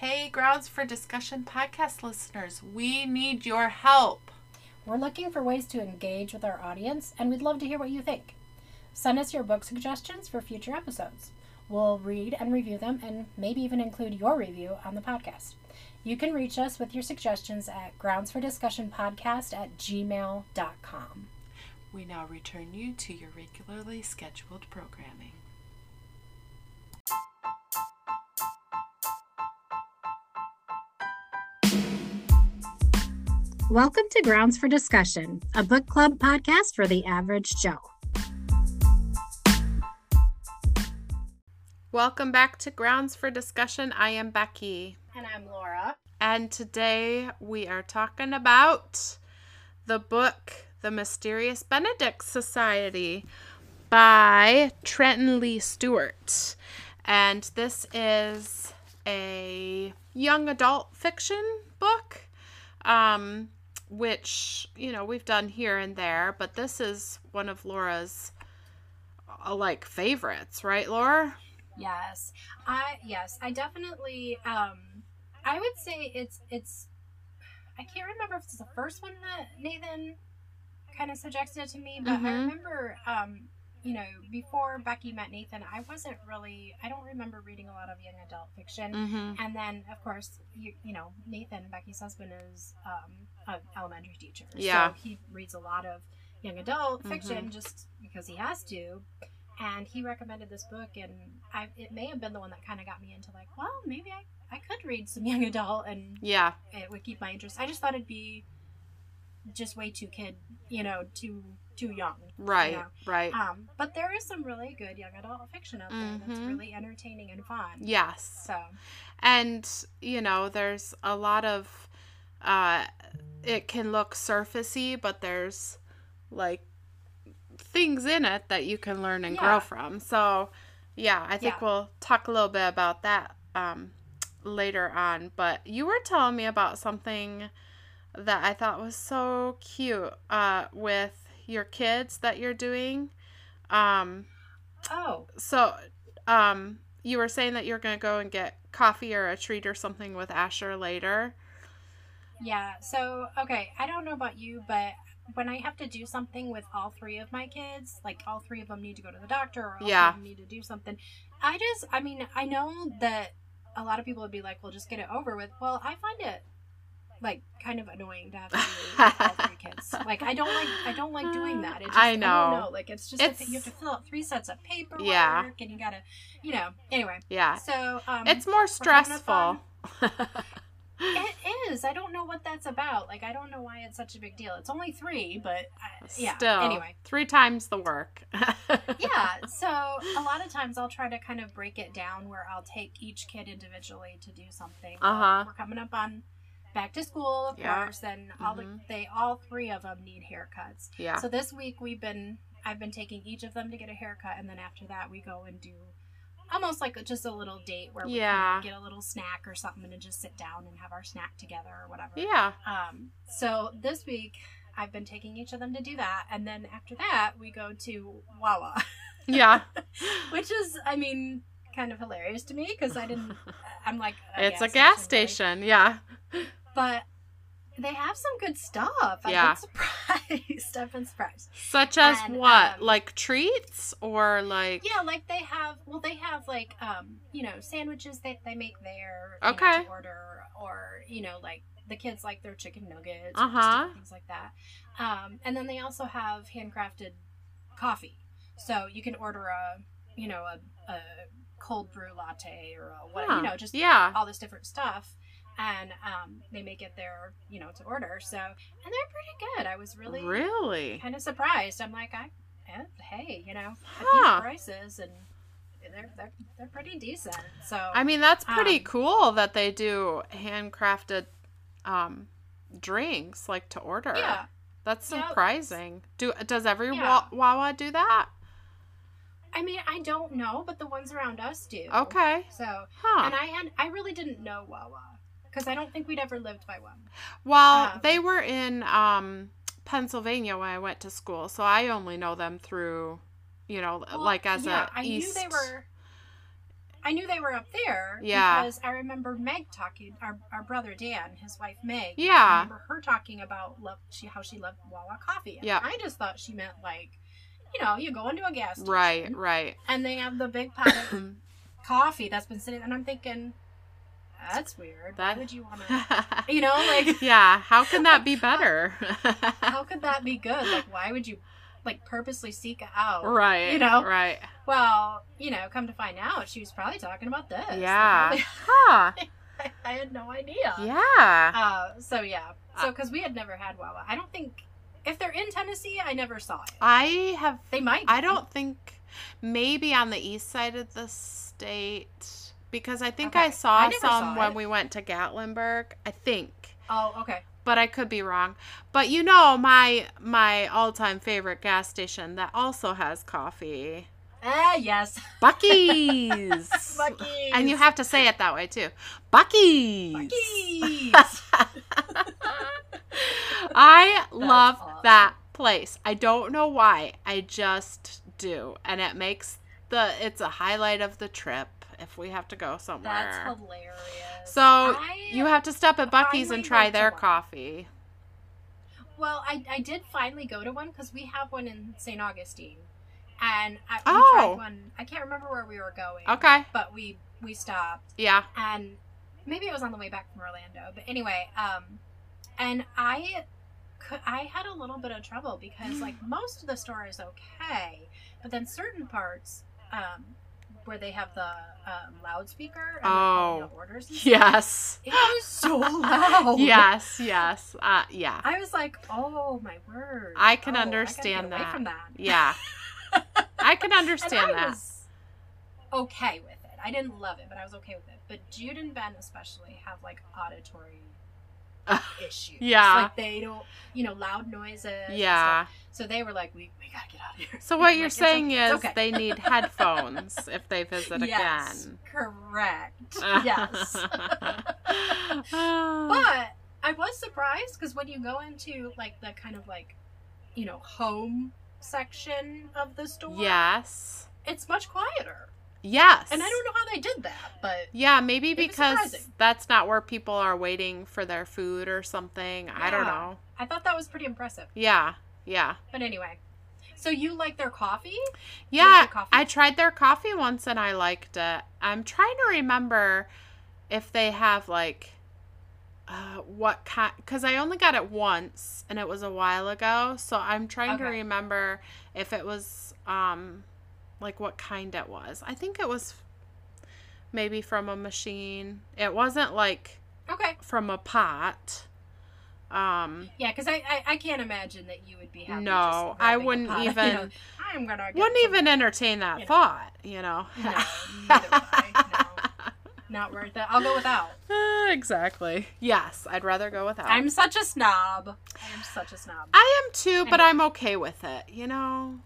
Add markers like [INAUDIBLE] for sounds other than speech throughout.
Hey, Grounds for Discussion podcast listeners, we need your help. We're looking for ways to engage with our audience, and we'd love to hear what you think. Send us your book suggestions for future episodes. We'll read and review them, and maybe even include your review on the podcast. You can reach us with your suggestions at groundsfordiscussionpodcast at gmail.com. We now return you to your regularly scheduled programming. Welcome to Grounds for Discussion, a book club podcast for the average Joe. Welcome back to Grounds for Discussion. I am Becky. And I'm Laura. And today we are talking about the book The Mysterious Benedict Society by Trenton Lee Stewart. And this is a young adult fiction book. Um, which you know we've done here and there but this is one of laura's uh, like favorites right laura yes i yes i definitely um i would say it's it's i can't remember if it's the first one that nathan kind of suggested to me but Mhm. i remember um you know before becky met nathan i wasn't really i don't remember reading a lot of young adult fiction mm-hmm. and then of course you, you know nathan becky's husband is um, an elementary teacher Yeah. so he reads a lot of young adult fiction Mhm. just because he has to and he recommended this book and I, it may have been the one that kind of got me into like well maybe I, I could read some [LAUGHS] young adult and yeah it would keep my interest i just thought it'd be just way too kid you know too too young right you know? right um but there is some really good young adult fiction out there that's Mhm. really entertaining and fun yes so and you know there's a lot of uh it can look surfacey but there's like things in it that you can learn and Yeah. grow from so yeah i think Yeah. we'll talk a little bit about that um later on but you were telling me about something that i thought was so cute uh with your kids that you're doing um oh so, um, you were saying that you're gonna go and get coffee or a treat or something with Asher later. Yeah, so okay, I don't know about you, but when I have to do something with all three of my kids, like all three of them need to go to the doctor or all Yeah. three of them need to do something, I just, I mean, I know that a lot of people would be like, well, just get it over with. Well, I find it like kind of annoying to have to do all three kids. [LAUGHS] Like, I don't like, I don't like doing that. Just, I I know. don't know. Like, it's just, It's- a, you have to fill out three sets of paperwork Yeah. and you gotta, you know, anyway. Yeah, So, um, it's more stressful. [LAUGHS] It is. I don't know what that's about. Like, I don't know why it's such a big deal. It's only three, but I, yeah. Still, Anyway, three times the work. [LAUGHS] yeah. So a lot of times I'll try to kind of break it down where I'll take each kid individually to do something. Uh-huh. We're coming up on back to school, of Yeah. course, and all the, Mhm. they all three of them need haircuts. yeah. So this week we've been I've been taking each of them to get a haircut, and then after that we go and do almost like just a little date where we Yeah. get a little snack or something and just sit down and have our snack together or whatever. yeah. Um, so this week I've been taking each of them to do that, and then after that we go to Wawa, [LAUGHS] Yeah. which is I mean kind of hilarious to me because I didn't. [LAUGHS] I'm like it's a gas right? station. Yeah. but they have some good stuff. I've Yeah. been surprised. [LAUGHS] I've been surprised. Such as And, what? um, like treats or like Yeah, like they have. Well, they have like um, you know, sandwiches that they make there. know, Okay. to order, or you know, like the kids like their chicken nuggets, Uh-huh. things like that. Um, and then they also have handcrafted coffee, so you can order a, you know, a, a cold brew latte or a what, Huh. you know, just Yeah. all this different stuff. And um, they make it there, you know, to order. So, and they're pretty good. I was really, Really? kind of surprised. I'm like, I, eh, hey, you know, Huh. these prices, and they're they're they're pretty decent. So I mean, that's pretty Um, cool that they do handcrafted um drinks like to order. yeah, That's Yep. surprising. Do does every Yeah. wa- Wawa do that? I mean, I don't know, but the ones around us do. Okay. So, Huh. and I had I really didn't know Wawa because I don't think we'd ever lived by one. well, um, they were in um Pennsylvania when I went to school, so I only know them through, you know, Well, like as yeah, a I east. knew they were. I knew they were up there. Yeah. Because I remember Meg talking, our, our brother Dan, his wife Meg. Yeah. I remember her talking about love, she how she loved Wawa coffee. And Yeah. I just thought she meant like, you know, you go into a gas station. Right, right. And they have the big pot of [COUGHS] coffee that's been sitting, and I'm thinking, that's weird. That- Why would you want to, [LAUGHS] you know, like, yeah, how can that be better? how [LAUGHS] could that be good? Like, why would you, like, purposely seek it out? right. You know? Right. Well, you know, come to find out, she was probably talking about this. Yeah. [LAUGHS] Huh. I, I had no idea. Yeah. Uh, so yeah. So because we had never had Wawa, I don't think if they're in Tennessee, I never saw it. I have They might. I don't think maybe on the east side of the state because I think Okay. I saw I some saw when we went to Gatlinburg. I think. Oh, okay. But I could be wrong. But you know my my all-time favorite gas station that also has coffee. Ah, yes. Bucky's. [LAUGHS] Buc-ee's. And you have to say it that way too. Bucky's. Buc-ee's. [LAUGHS] I love awesome. that place. I don't know why. I just do. And it makes the it's a highlight of the trip if we have to go somewhere. That's hilarious. so I- you have to stop at Bucky's and try their coffee. Well, I, I did finally go to one because we have one in St. Augustine, and I Oh. tried one. I can't remember where we were going. Okay. But we we stopped, Yeah. and maybe it was on the way back from Orlando. But anyway, um, and I could I had a little bit of trouble because like [GASPS] most of the store is okay, but then certain parts, um, where they have the um, loudspeaker and Oh. orders, and stuff, Yes. it was so [LAUGHS] loud. Yes, yes. Uh yeah. I was like, oh my word. I can Oh, I understand away that. That. Yeah. [LAUGHS] I can understand and I that. was okay with it. I didn't love it, but I was okay with it. But Jude and Ben especially have like auditory [LAUGHS] issues. Yeah. Like they don't, you know, loud noises. Yeah. So they were like, we, we gotta get out of here. So what [LAUGHS] you're saying is okay. they need [LAUGHS] headphones if they visit yes, again. correct. [LAUGHS] yes. But I was surprised because when you go into like the kind of like, you know, home section of the store, yes. it's much quieter. Yes. And I don't know how they did that, but Yeah, maybe because that's not where people are waiting for their food or something. I don't know. I thought that was pretty impressive. Yeah. Yeah. But anyway, so you like their coffee? Yeah, their coffee? I tried their coffee once and I liked it. I'm trying to remember if they have like uh, what kind because I only got it once and it was a while ago. So I'm trying to remember if it was um like what kind it was. I think it was maybe from a machine. It wasn't like Okay. from a pot. Um Yeah, because I, I I can't imagine that you would be happy. No, I wouldn't pot, you even- know, I'm gonna. wouldn't even entertain that you know. thought, you know. [LAUGHS] No, neither would I. No, [LAUGHS] not worth it. I'll go without. [LAUGHS] Uh, exactly. Yes, I'd rather go without. I'm such a snob. I am such a snob. I am too, but I'm okay with it. You know.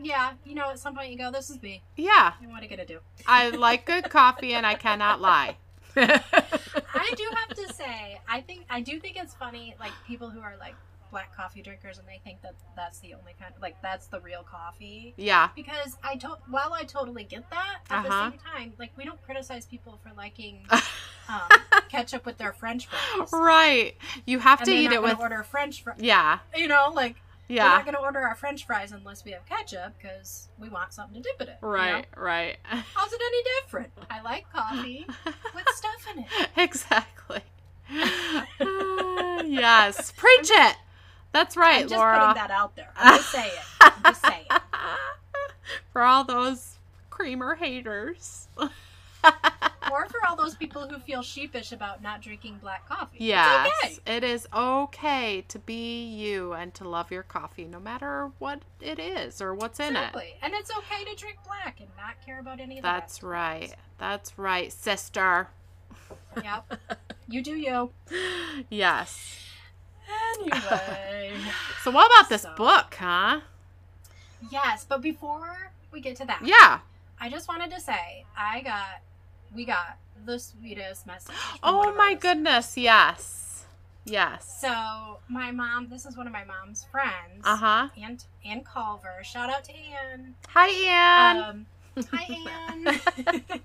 Yeah, you know, at some point you go, "This is me. Yeah, What are you gonna do?" I like good coffee, and I cannot lie. I do have to say, I think I do think it's funny, like people who are like black coffee drinkers and they think that that's the only kind, like that's the real coffee. yeah, Because I to- while I totally get that, at Uh-huh. the same time, like we don't criticize people for liking [LAUGHS] um, ketchup with their French fries. right. You have And to eat it with. order French fries. Yeah, You know, like we're not going to order our French fries unless we have ketchup because we want something to dip it in. you know? Right, right. How's it any different? I [LAUGHS] like coffee with stuff in it. exactly. Uh, [LAUGHS] yes, preach it. That's right, I'm just Laura. putting that out there. I'm just saying. I'm just saying. [LAUGHS] For all those creamer haters. Or for all those people who feel sheepish about not drinking black coffee. Yes, It's okay. it is okay to be you and to love your coffee, no matter what it is or what's in it. Exactly. And it's okay to drink black and not care about any of the That's right. That's right, sister. Yep. [LAUGHS] You do you. Yes. Anyway. [LAUGHS] So, what about this So- book, huh? yes, but before we get to that, Yeah. I just wanted to say I got, we got the sweetest message. Oh my goodness. Yes. Yes. So my mom, this is one of my mom's friends. Uh huh. Aunt Ann Culver. Shout out to Ann. Hi, Anne. Um, Hi, Anne.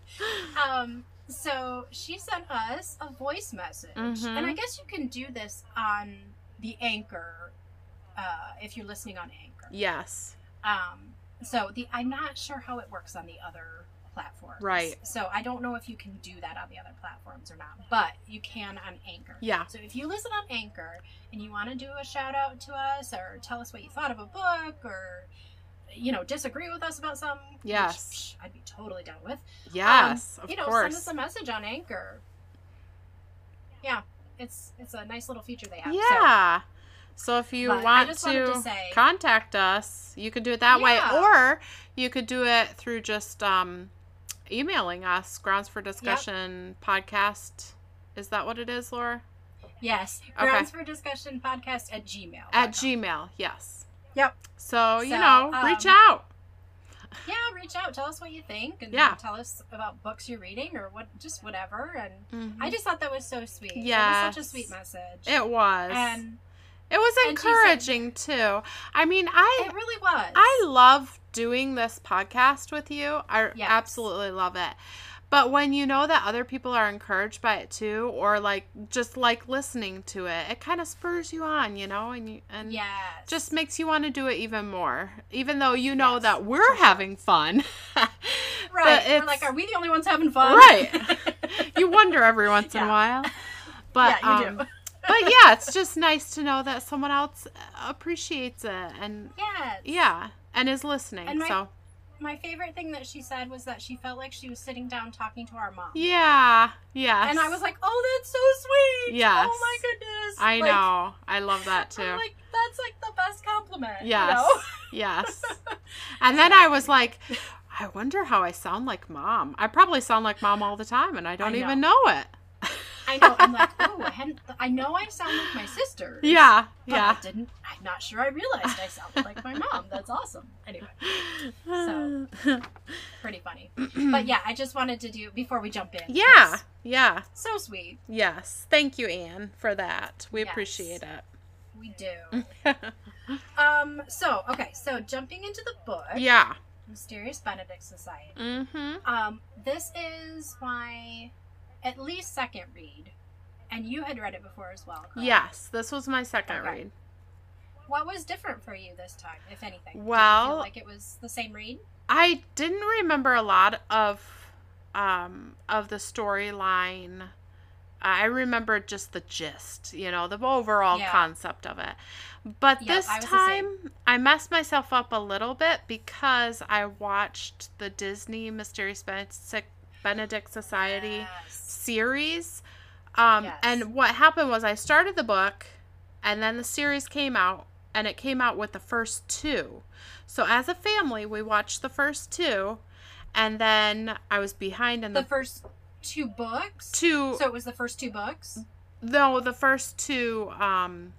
[LAUGHS] um, so she sent us a voice message, Mhm. and I guess you can do this on the Anchor uh, if you're listening on Anchor. yes. Um, so the I'm not sure how it works on the other platforms. Right. So I don't know if you can do that on the other platforms or not, but you can on Anchor. Yeah. So if you listen on Anchor and you want to do a shout out to us or tell us what you thought of a book or you know disagree with us about something, which, Yes. psh, I'd be totally down with. Yes. Um, of you know, course. send us a message on Anchor. Yeah, it's it's a nice little feature they have. Yeah. So if you But want to, to say- contact us, you could do it that way, or you could do it through just um, emailing us. Grounds for Discussion podcast. Is that what it is, Laura? yes, Okay. grounds for discussion podcast at Gmail. At Gmail, yes. Yep. So you So, know, reach um, out. Yeah, reach out. Tell us what you think, and Yeah. tell us about books you're reading or what, just whatever. And Mhm. I just thought that was so sweet. yeah such a sweet message. It was. and it was she said- encouraging too. I mean, I it really was. I love doing this podcast with you. I Yes. absolutely love it. But when you know that other people are encouraged by it too, or like just like listening to it, it kind of spurs you on, you know, and you and yes, just makes you want to do it even more, even though you know Yes, that we're having fun. [LAUGHS] right. but We're like, are we the only ones having fun? Right. [LAUGHS] you wonder every once in a while. [LAUGHS] But yeah, you um, do. but yeah, it's just nice to know that someone else appreciates it and yes. yeah, and is listening. And my- so My favorite thing that she said was that she felt like she was sitting down talking to our mom. yeah, yes. And I was like, oh, that's so sweet. Oh yes. Oh my goodness. I Like, know. I love that too. I'm like, that's like the best compliment. you Yes. know? [LAUGHS] yes. [LAUGHS] And then I was like, I wonder how I sound like mom. I probably sound like mom all the time and I don't I even know it. I know. I'm like, oh, I hadn't. I know I sound like my sister. [LAUGHS] Yeah. But Yeah. I didn't. I'm not sure I realized I sounded like my mom. That's awesome. Anyway, So- [LAUGHS] pretty funny. But yeah, I just wanted to do before we jump in. Yeah, Yeah. So sweet. Yes. Thank you, Anne, for that. We Yes. appreciate it. We do. [LAUGHS] Um. So okay. So jumping into the book, yeah. Mysterious Benedict Society. Mm-hmm. Um. This is my at least second read, and you had read it before as well. correct? Yes. This was my second Okay. read. What was different for you this time, if anything? Well- like it was the same read. I didn't remember a lot of um of the storyline. I remember just the gist, you know, the overall Yeah. concept of it. But this I time I messed myself up a little bit because I watched the Disney Mysterious Benedict Society Yes. Series. Um, Yes. And what happened was I started the book, and then the series came out, and it came out with the first two. So as a family, we watched the first two, and then I was behind in The the, first two books. two. So it was the first two books. no, the first two. Um,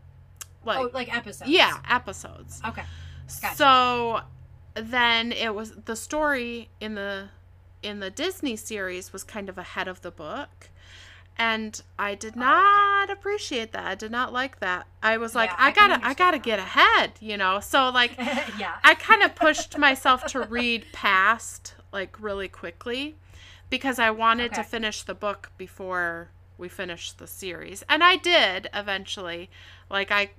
like oh, like episodes. yeah, episodes. Okay. Gotcha. So then it was the story in the in the Disney series was kind of ahead of the book. And I did Oh, okay. not appreciate that. I did not like that. I was like, Yeah, I, I gotta, I gotta that. get ahead, you know. So like, [LAUGHS] yeah. I kind of pushed myself to read past like really quickly because I wanted to finish the book before we finished the series. And I did eventually. Like I,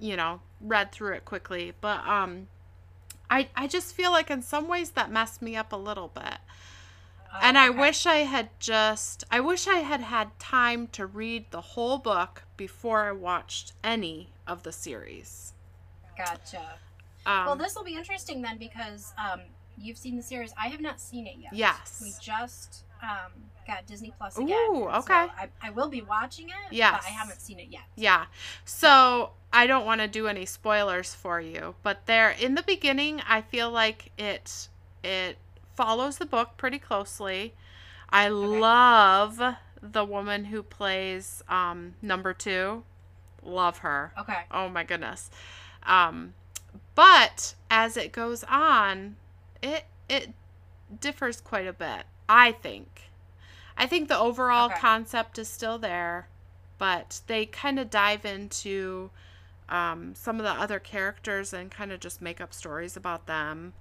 you know, read through it quickly, but um I I just feel like in some ways that messed me up a little bit. And I Okay. wish I had just I wish I had had time to read the whole book before I watched any of the series. Gotcha. Um, well, this will be interesting then because um, you've seen the series. I have not seen it yet. Yes. We just um, got Disney Plus again. Ooh, so okay. I, I will be watching it. Yes. But I haven't seen it yet. Yeah. So I don't want to do any spoilers for you, but there in the beginning, I feel like it it follows the book pretty closely. I love the woman who plays um, number two. Love her. Okay. Oh my goodness. Um, but as it goes on, it it differs quite a bit. I think. I think the overall Okay. concept is still there, but they kind of dive into um, some of the other characters and kind of just make up stories about them.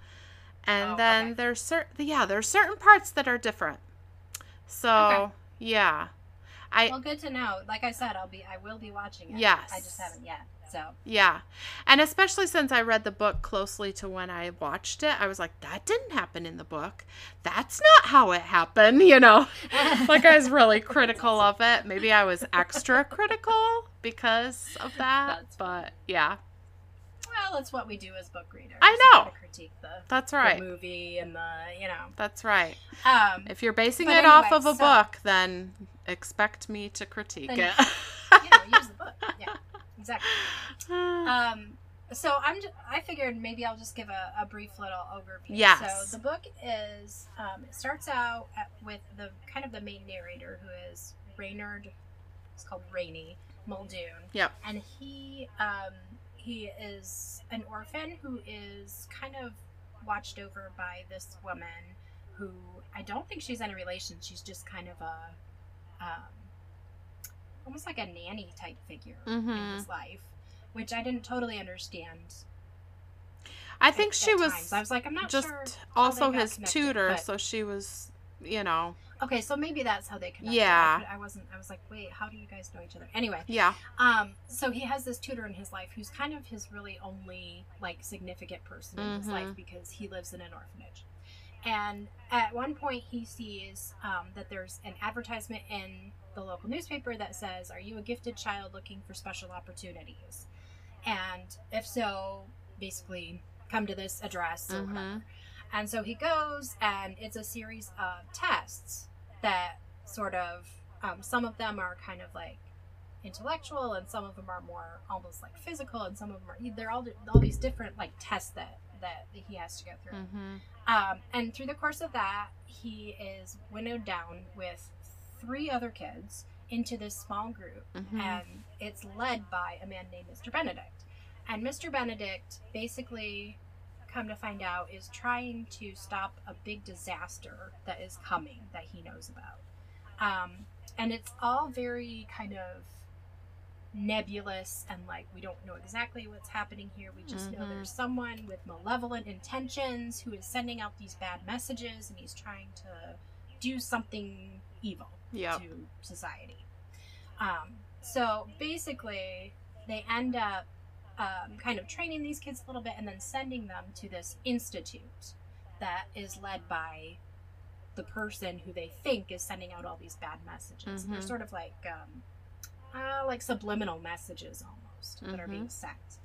And Oh, then okay. there's certain yeah, there's certain parts that are different. So, Okay. yeah. I Well, good to know. Like I said, I'll be I will be watching it. Yes. I just haven't yet. So Yeah. And especially since I read the book closely to when I watched it, I was like, that didn't happen in the book. That's not how it happened, you know? [LAUGHS] like I was really critical of it. Maybe I was extra critical because of that. That's but yeah, well, it's what we do as book readers. I know. critique the, that's the right. movie and the you know. That's right. Um, If you're basing it off of a so- book, then expect me to critique Then- it. you [LAUGHS] know, use the book. Yeah, exactly. [SIGHS] Um, so I'm. Just, I figured maybe I'll just give a, a brief little overview. Yes. So the book is. Um, it starts out at, with the kind of the main narrator who is Reynard. It's called Reynie Muldoon. Yep. And he um, he is an orphan who is kind of watched over by this woman who I don't think she's in a relation. She's just kind of a. Um, almost like a nanny type figure in Mhm. his life, which I didn't totally understand. I think she was times. I was like, I'm not just sure. also his tutor, but- so she was, you know, Okay, so maybe that's how they connected. Yeah. I, I wasn't. I was like, wait, how do you guys know each other? Anyway, yeah. um, so he has this tutor in his life who's kind of his really only like significant person in his Mhm. life because he lives in an orphanage. And at one point, he sees um, that there's an advertisement in the local newspaper that says, "Are you a gifted child looking for special opportunities?" And if so, basically, come to this address or Mhm. whatever. And so he goes, and it's a series of tests that sort of, um, some of them are kind of like intellectual, and some of them are more almost like physical, and some of them are they're all all these different like tests that that he has to go through. hmm Um, and through the course of that, he is winnowed down with three other kids into this small group, Mhm. and it's led by a man named Mr. Benedict. And Mr. Benedict, basically, come to find out, is trying to stop a big disaster that is coming that he knows about. Um, and it's all very kind of nebulous and like we don't know exactly what's happening here. We just know Mhm. there's someone with malevolent intentions who is sending out these bad messages and he's trying to do something evil Yep. to society. Um, so basically, they end up um, kind of training these kids a little bit and then sending them to this institute that is led by the person who they think is sending out all these bad messages. They're Mhm. sort of like um, uh, like subliminal messages almost that are being Mhm. sent.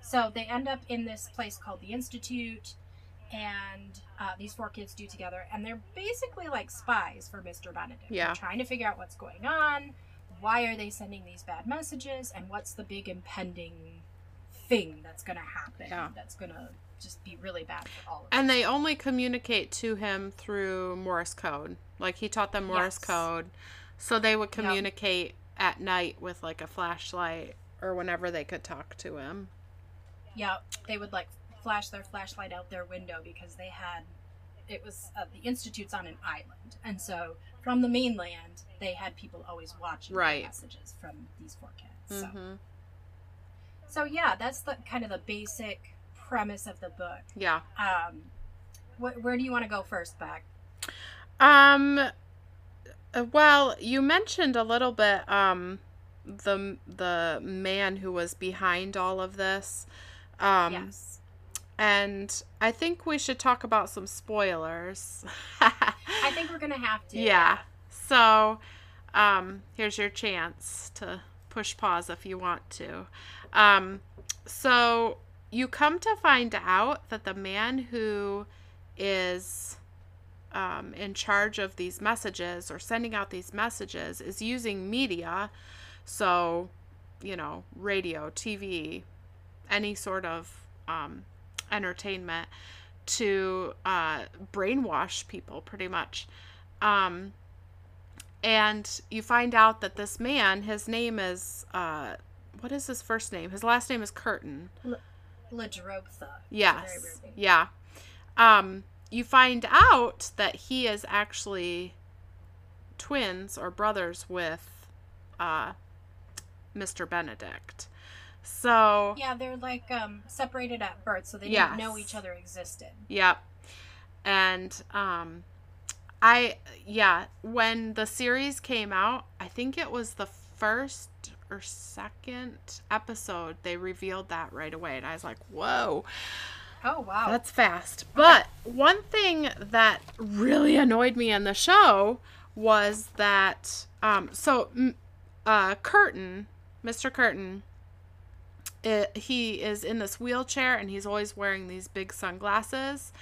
So they end up in this place called the Institute, and uh, these four kids do together, and they're basically like spies for Mr. Benedict. Yeah. They're trying to figure out what's going on, why are they sending these bad messages, and what's the big impending thing that's going to happen Yeah. that's going to just be really bad for all of us. And they only communicate to him through Morse code. Like he taught them Morse Yes. code. So they would Yep. communicate at night with like a flashlight or whenever they could talk to him. Yeah, they would like flash their flashlight out their window because they had it was uh, the institute's on an island, and so from the mainland they had people always watching Right. messages from these four kids. So, hmm so yeah, that's the kind of the basic premise of the book. Yeah. Um, wh- where do you want to go first, Beck? Um uh, well, you mentioned a little bit um the the man who was behind all of this. Um yes. and I think we should talk about some spoilers. I think we're gonna have to. yeah. So, um, here's your chance to push pause if you want to. Um, so you come to find out that the man who is um, in charge of these messages or sending out these messages is using media. So, you know, radio, TV, any sort of um, entertainment to uh, brainwash people pretty much. Um, and you find out that this man, his name is, uh, what is his first name? His last name is Curtain. Ledroptha. Yes. Very weird name. Yeah. Um, you find out that he is actually twins or brothers with uh, Mr. Benedict. So, Yeah, they're like um, separated at birth, so they Yes. didn't know each other existed. Yep. and um I yeah, when the series came out, I think it was the first or second episode they revealed that right away and I was like, "Whoa." Oh wow. That's fast. But one thing that really annoyed me in the show was that um so uh Curtain, Mr. Curtain it, he is in this wheelchair and he's always wearing these big sunglasses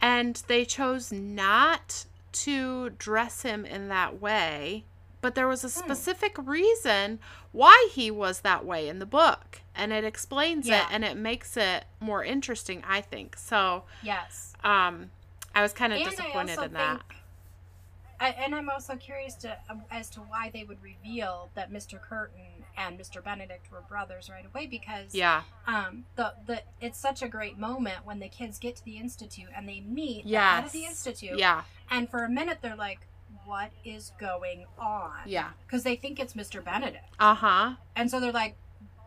and they chose not to dress him in that way but there was a specific reason why he was that way in the book and it explains Yeah. it and it makes it more interesting i think so yes. um i was kind of disappointed in that think, I, and I'm also curious to um, as to why they would reveal that Mr. Curtain and Mr. Benedict were brothers right away because yeah um the the it's such a great moment when the kids get to the institute and they meet the head of the institute yeah and for a minute they're like what is going on. Yeah. Because they think it's Mr. Benedict. Uh-huh. And so they're like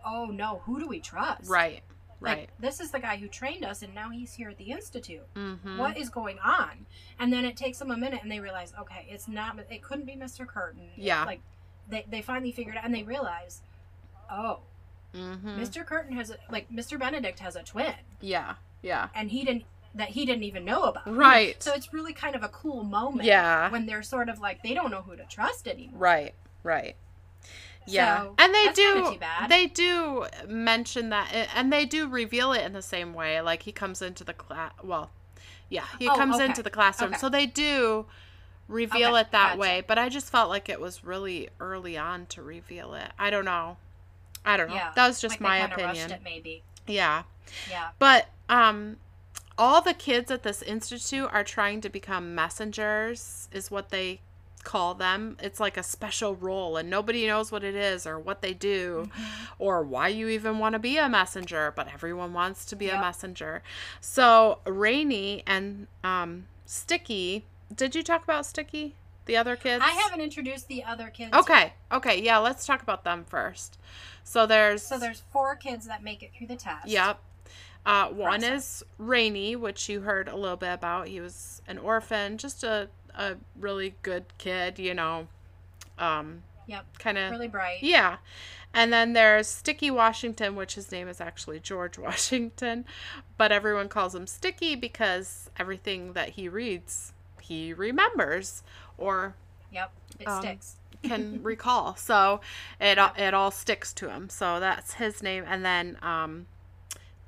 oh no who do we trust? Right like right. this is the guy who trained us and now he's here at the institute. Mm-hmm. what is going on? And then it takes them a minute and they realize okay it's not it couldn't be mr curtain. Yeah. like they, they finally figured out and they realize oh mm-hmm. mr curtain has a, like mr benedict has a twin. Yeah yeah. And he didn't that he didn't even know about Right. so it's really kind of a cool moment Yeah. when they're sort of like they don't know who to trust anymore Right, right. Yeah. So, and they do they do mention that and they do reveal it in the same way like he comes into the class well, yeah, he Oh, comes okay. into the classroom. Okay. So they do reveal Okay, it that gotcha. way, but I just felt like it was really early on to reveal it. I don't know. I don't know. yeah That was just like my opinion. it maybe Yeah. yeah But um all the kids at this institute are trying to become messengers is what they call them. It's like a special role and nobody knows what it is or what they do Mm-hmm. or why you even want to be a messenger, but everyone wants to be a messenger. So Reynie and um Sticky, did you talk about Sticky? The other kids? i haven't introduced the other kids Okay. Okay, yeah, let's talk about them first. So there's So there's four kids that make it through the test. Yep. Uh, is Reynie, which you heard a little bit about. He was an orphan, just a, a really good kid, you know. Um, Yep. kind of. Really bright. Yeah. And then there's Sticky Washington, which his name is actually George [LAUGHS] Washington, but everyone calls him Sticky because everything that he reads, he remembers or Yep. It Um, sticks. can [LAUGHS] recall. So it all it all sticks to him. So that's his name. And then um,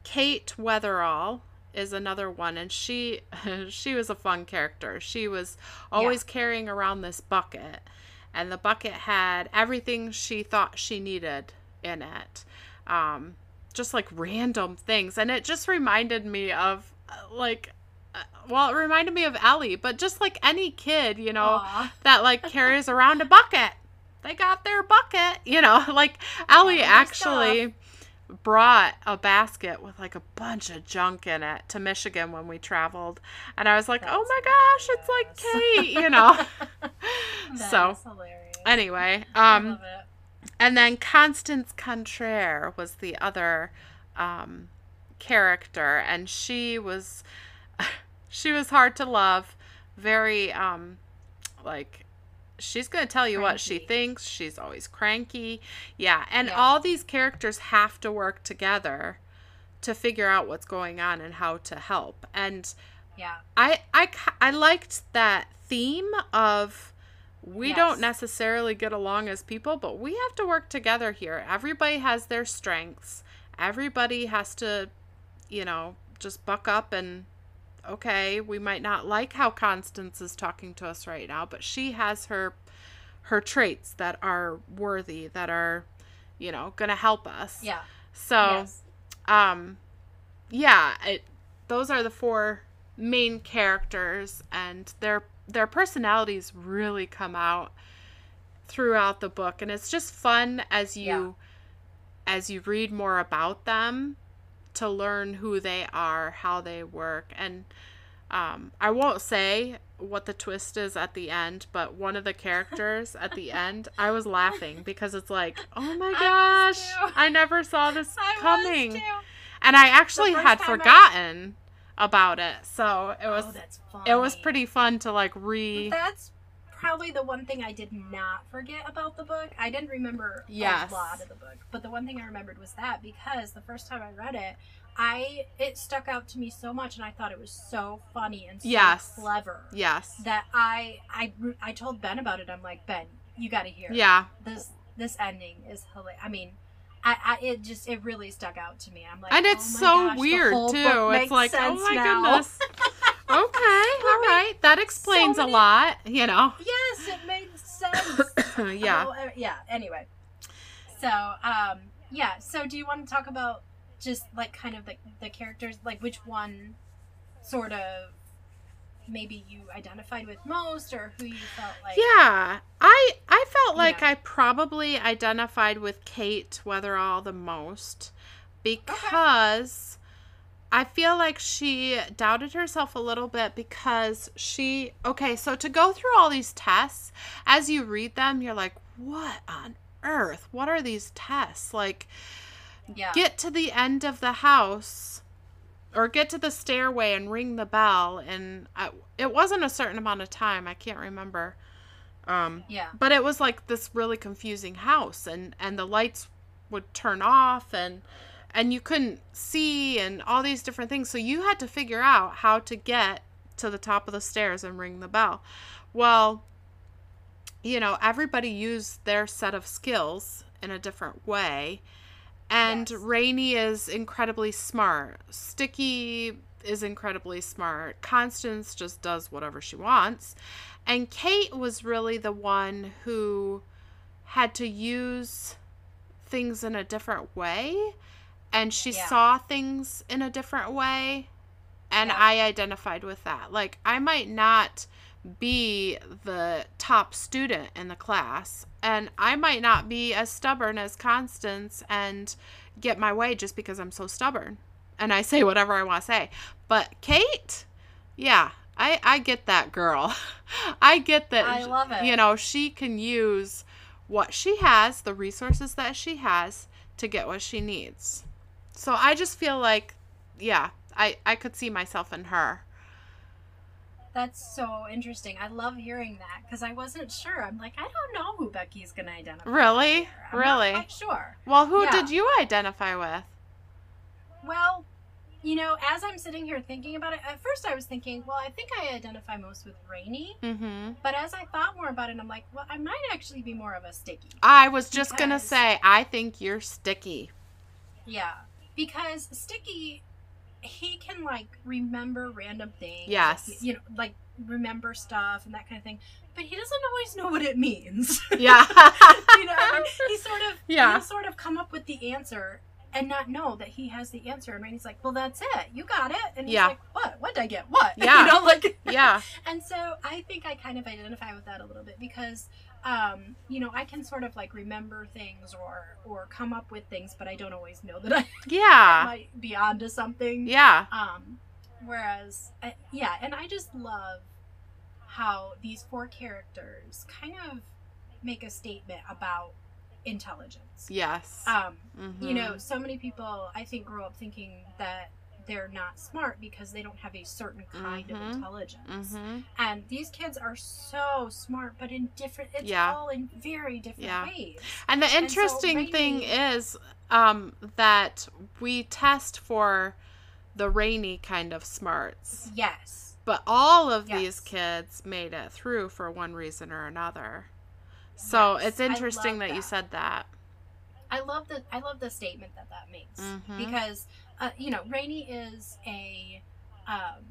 Kate Wetherall is another one, and she [LAUGHS] she was a fun character. She was always carrying around this bucket, and the bucket had everything she thought she needed in it. Um, just like random things, and it just reminded me of uh, like. uh, Well, it reminded me of Ellie, but just like any kid, you know, Aw. [LAUGHS] that like carries around a bucket. They got their bucket, you know, [LAUGHS] like Ellie actually brought a basket with like a bunch of junk in it to Michigan when we traveled. And I was like, "Oh my gosh, it's like Kate," you know. [LAUGHS] [LAUGHS] So, hilarious. anyway, um and then Constance Contraire was the other um, character, and she was [LAUGHS] she was hard to love. Very um, like she's gonna tell you what she thinks. She's always cranky. Yeah, and Yeah. all these characters have to work together to figure out what's going on and how to help. And Yeah. I I I liked that theme of we Yes. don't necessarily get along as people, but we have to work together here. Everybody has their strengths. Everybody has to, you know, just buck up and okay, we might not like how Constance is talking to us right now, but she has her her traits that are worthy, that are, you know, going to help us. Yeah. So, yes. um yeah it, those are the four main characters and their their personalities really come out throughout the book and it's just fun as you as you read more about them to learn who they are how they work and um i won't say what the twist is at the end but one of the characters at the [LAUGHS] end i was laughing because it's like oh my gosh too. i never saw this [LAUGHS] I coming and I actually had time I- forgotten about it. So it was oh, that's funny. it was pretty fun to like re That's probably the one thing I did not forget about the book. I didn't remember Yes. a lot of the book, but the one thing I remembered was that because the first time I read it, I it stuck out to me so much, and I thought it was so funny and so Yes. clever Yes. that I I I told Ben about it. I'm like Ben, you got to hear. Yeah. This this ending is hilarious. I mean. I, I, it just it really stuck out to me. I'm like, And it's oh so gosh, weird too. It's like, oh my now. goodness. [LAUGHS] Okay, all right. That explains many- a lot, you know. Yes, it made [COUGHS] sense. yeah. Oh, uh, yeah. Anyway, so um, yeah. So do you want to talk about just like kind of the the characters, like which one sort of maybe you identified with most, or who you felt like? Yeah, I I felt like Yeah. I probably identified with Kate Wetherall the most because I feel like she doubted herself a little bit because she okay, so to go through all these tests, as you read them, you're like, what on earth? What are these tests? Like Yeah. get to the end of the house or get to the stairway and ring the bell and I, it wasn't a certain amount of time i can't remember um yeah. but it was like this really confusing house and and the lights would turn off and and you couldn't see and all these different things so you had to figure out how to get to the top of the stairs and ring the bell well you know everybody used their set of skills in a different way and Yes. Reynie is incredibly smart. Sticky is incredibly smart. Constance just does whatever she wants. And Kate was really the one who had to use things in a different way. And she Yeah. saw things in a different way. And Yeah. I identified with that. Like, I might not be the top student in the class and I might not be as stubborn as Constance and get my way just because I'm so stubborn and I say whatever I want to say. But Kate, yeah, I I get that girl. [LAUGHS] I get that I love it. you know, she can use what she has, the resources that she has to get what she needs. So I just feel like yeah, I I could see myself in her. That's so interesting. I love hearing that because I wasn't sure. I'm like, I don't know who Becky's gonna identify. With Really? I'm Really? Not sure. Well, who Yeah. did you identify with? Well, you know, as I'm sitting here thinking about it, at first I was thinking, well, I think I identify most with Reynie. Mm-hmm. But as I thought more about it, I'm like, well, I might actually be more of a sticky. I was just gonna say, I think you're sticky. Yeah. Because Sticky, he can, like, remember random things. Yes. You know, like, remember stuff and that kind of thing. But he doesn't always know what it means. [LAUGHS] Yeah. you know, I mean, he sort of, Yeah. he'll sort of come up with the answer and not know that he has the answer. And Reynie's like, well, that's it. You got it. And he's Yeah. like, what? What did I get? What? [LAUGHS] Yeah. you know, like, yeah. [LAUGHS] and so I think I kind of identify with that a little bit because, um, you know, I can sort of like remember things or or come up with things, but I don't always know that [LAUGHS] I Yeah. might be onto something. Yeah. Um, whereas, I, yeah, and I just love how these four characters kind of make a statement about intelligence. Yes. Um, Mhm. you know, so many people I think grow up thinking that they're not smart because they don't have a certain kind Mhm. of intelligence. Mhm. And these kids are so smart, but in different. It's Yeah. all in very different Yeah. ways. And the so interesting thing Reynie- is um, that we test for the Reynie kind of smarts, Yes. but all of these kids made it through for one reason or another. So Yes, it's interesting love that you said that. I love the I love the statement that that makes Mhm. because uh, you know Reynie is a um,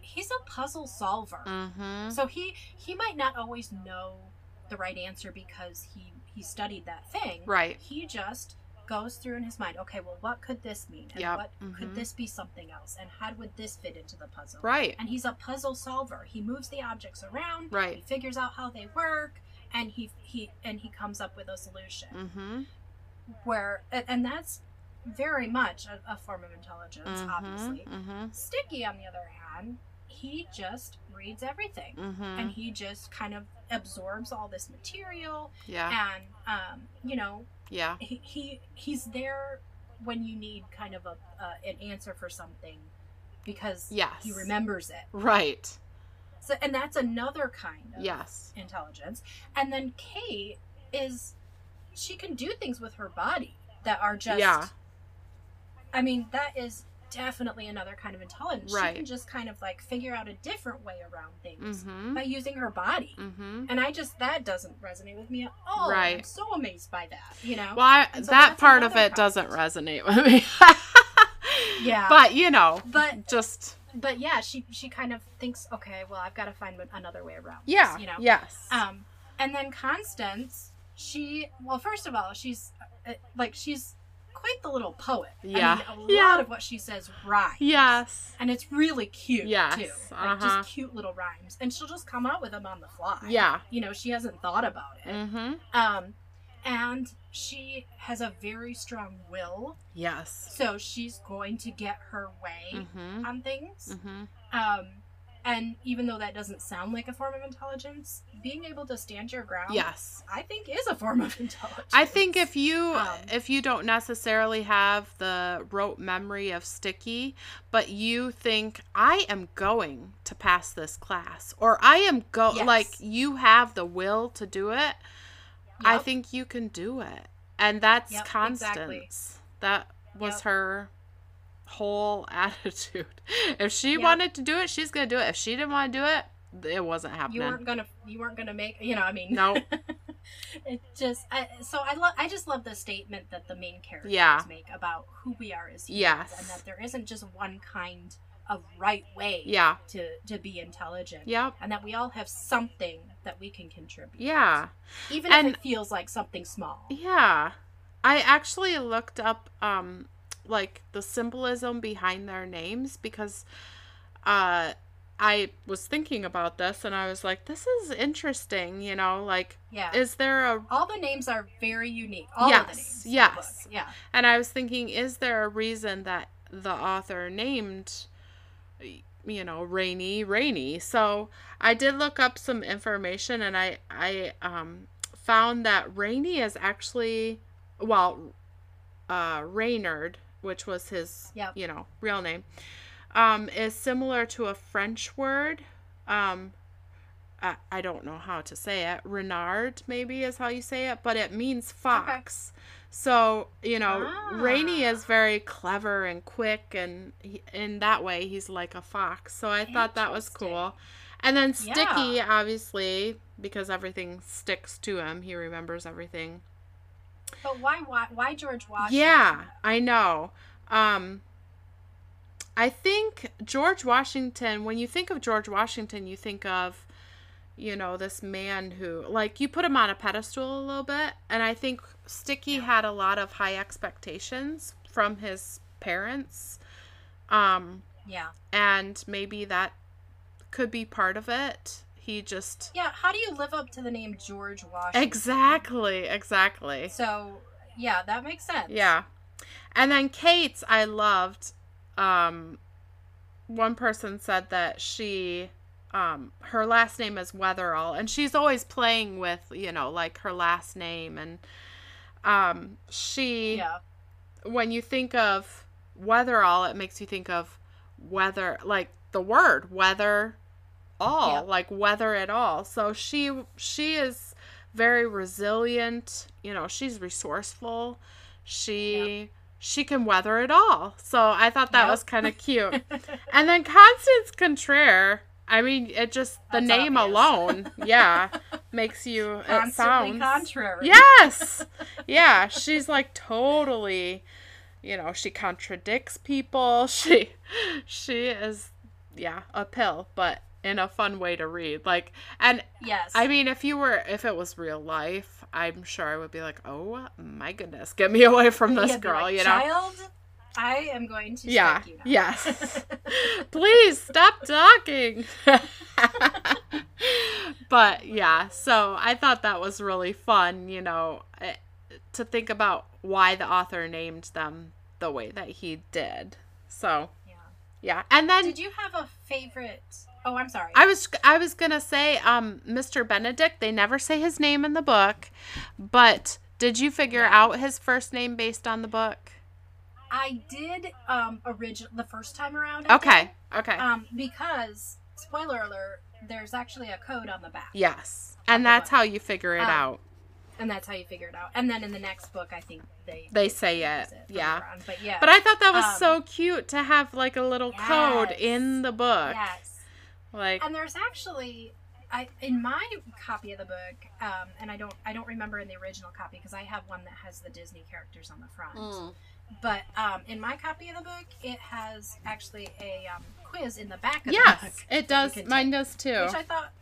he's a puzzle solver. Mm-hmm. So he he might not always know the right answer because he he studied that thing. Right. He just goes through in his mind. Okay, well, what could this mean? And Yep, what mhm. could this be something else? And how would this fit into the puzzle? Right. And he's a puzzle solver. He moves the objects around. Right. He figures out how they work, and he he and he comes up with a solution. Mm-hmm. Where and that's very much a, a form of intelligence, obviously. Mm-hmm. Sticky, on the other hand, he just reads everything. Mm-hmm. And he just kind of absorbs all this material, Yeah. and um, you know, Yeah. he, he he's there when you need kind of a uh, an answer for something because Yes. he remembers it. Right. So, and that's another kind of Yes. intelligence. And then Kate is, she can do things with her body that are just. Yeah. I mean, that is definitely another kind of intelligence. Right. She can just kind of like figure out a different way around things Mm-hmm. by using her body. Mm-hmm. And I just that doesn't resonate with me at all. I'm so amazed by that. You know. Well, I, so that part of it doesn't resonate with me. [LAUGHS] Yeah. But you know, But just but yeah, she she kind of thinks, okay, well, I've got to find another way around. this, yeah. you know. Yes. Um, and then Constance, she well, first of all, she's uh, like she's quite the little poet. Yeah. I mean, a Yeah. lot of what she says rhymes. yes. And it's really cute Yes, too. Like uh-huh. just cute little rhymes. And she'll just come out with them on the fly. Yeah. You know, she hasn't thought about it. Mm-hmm. Um, and she has a very strong will, Yes. so she's going to get her way Mm-hmm. on things. Mm-hmm. Um, and even though that doesn't sound like a form of intelligence, being able to stand your ground, Yes. I think is a form of [LAUGHS] intelligence. I think if you Um, if you don't necessarily have the rote memory of sticky, but you think I am going to pass this class or I am go Yes. like you have the will to do it, I think you can do it. And that's Yep, Constance. exactly. That was Yep. her whole [LAUGHS] attitude. If she Yep. wanted to do it, she's going to do it. If she didn't want to do it, it wasn't happening. you weren't gonna you weren't gonna make you know I mean No. [LAUGHS] it just I, so I love I just love the statement that the main characters Yeah. make about who we are as humans Yes. and that there isn't just one kind of right way Yeah. to to be intelligent Yep. and that we all have something that we can contribute Yeah. even And- if it feels like something small Yeah. I actually looked up um like the symbolism behind their names because uh I was thinking about this and I was like this is interesting, you know, like yeah. is there a all the names are very unique. All of the Yes, names in the yes. yeah. And I was thinking is there a reason that the author named you know Reynie Reynie so i did look up some information and i i um found that Reynie is actually well uh reynard which was his Yep. you know real name um is similar to a french word um I, I don't know how to say it. Renard, maybe is how you say it, but it means fox. So, you know, Reynie Ah. is very clever and quick, and he, in that way, he's like a fox. So I thought that was cool. And then Sticky, Yeah. obviously, because everything sticks to him, he remembers everything. But why why, why george washington Yeah, I know. Um, I think George Washington, when you think of George Washington, you think of, you know, this man who, like, you put him on a pedestal a little bit. And I think Sticky had a lot of high expectations from his parents. Um, yeah and maybe that could be part of it. He just. yeah how do you live up to the name george washington Exactly, exactly. So, yeah, that makes sense. Yeah. And then Kate's I loved um one person said that she um her last name is Wetherall and she's always playing with, you know, like her last name and um she Yeah. when you think of Wetherall it makes you think of weather like the word weather all like weather at all so she she is very resilient you know she's resourceful she she can weather it all so i thought that Yep. was kind of [LAUGHS] cute and then constance contraire i mean it just the That's name obvious. alone yeah [LAUGHS] makes you it sounds contrary. Yes. [LAUGHS] Yeah, she's like totally, you know, she contradicts people. She she is yeah, a pill, but in a fun way to read. Like and Yes. I mean, if you were if it was real life, I'm sure I would be like, "Oh my goodness, get me [LAUGHS] away from this You'd girl," like, you know. Child, I am going to Yeah. you. Yes. [LAUGHS] Please stop talking. [LAUGHS] but yeah, so I thought that was really fun, you know, eh, to think about why the author named them the way that he did. So, Yeah. yeah. And then Did you have a favorite? Oh, I'm sorry. I was I was going to say um Mr. Benedict, they never say his name in the book, but did you figure out his first name based on the book? I did um original the first time around. I Okay. Okay. um, because spoiler alert, there's actually a code on the back, yes. And that's how you figure it Um, out. and that's how you figure it out. And then in the next book, I think they They say use it. Yeah. But yeah. But I thought that was Um, so cute to have like a little code in the book. yes. Like And there's actually, I in my copy of the book, um, and I don't I don't remember in the original copy because I have one that has the Disney characters on the front. Mm. But um, in my copy of the book, it has actually a um, quiz in the back of the Yes, it does. Mine take, does too. which I thought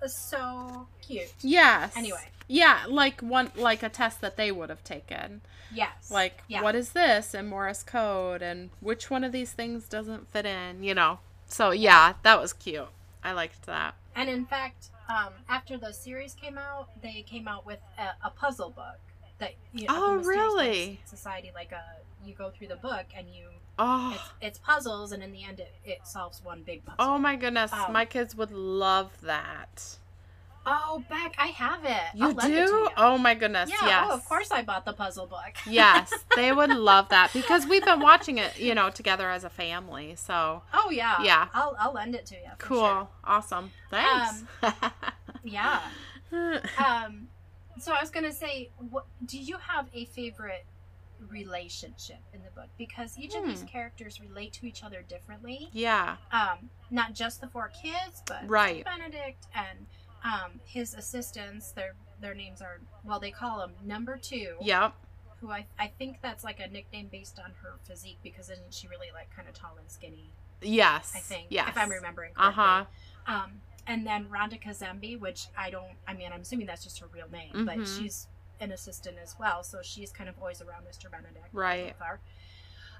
was so cute. yes. Anyway. Yeah, like one like a test that they would have taken. Yes. Like yeah. what is this in Morse code and which one of these things doesn't fit in, you know. So yeah, that was cute. I liked that. And in fact, um, after the series came out, they came out with a, a puzzle book that you know, Oh, really? Society like a you go through the book and you Oh. it's, it's puzzles and in the end it, it solves one big puzzle. Oh my goodness, Um, my kids would love that. Oh, Beck, I have it. You I'll lend it do? you. Oh my goodness, yeah. yes. Oh, of course I bought the puzzle book. [LAUGHS] yes, they would love that because we've been watching it, you know, together as a family. So oh yeah. Yeah. I'll I'll lend it to you. for cool, sure. awesome. Thanks. [LAUGHS] Yeah. Um. So I was gonna say, what do you have a favorite relationship in the book? Because each of these Hmm. characters relate to each other differently. yeah. Um, not just the four kids, but Right. Benedict and um his assistants. Their their names are well, they call him Number Two. Yep. Who I I think that's like a nickname based on her physique because isn't she really like kind of tall and skinny? Yes. I think. Yes. If I'm remembering Uh huh. Um, and then Rhonda Kazembe, which I don't, I mean, I'm assuming that's just her real name, but Mhm. she's an assistant as well. So she's kind of always around Mr. Benedict. Right. So far.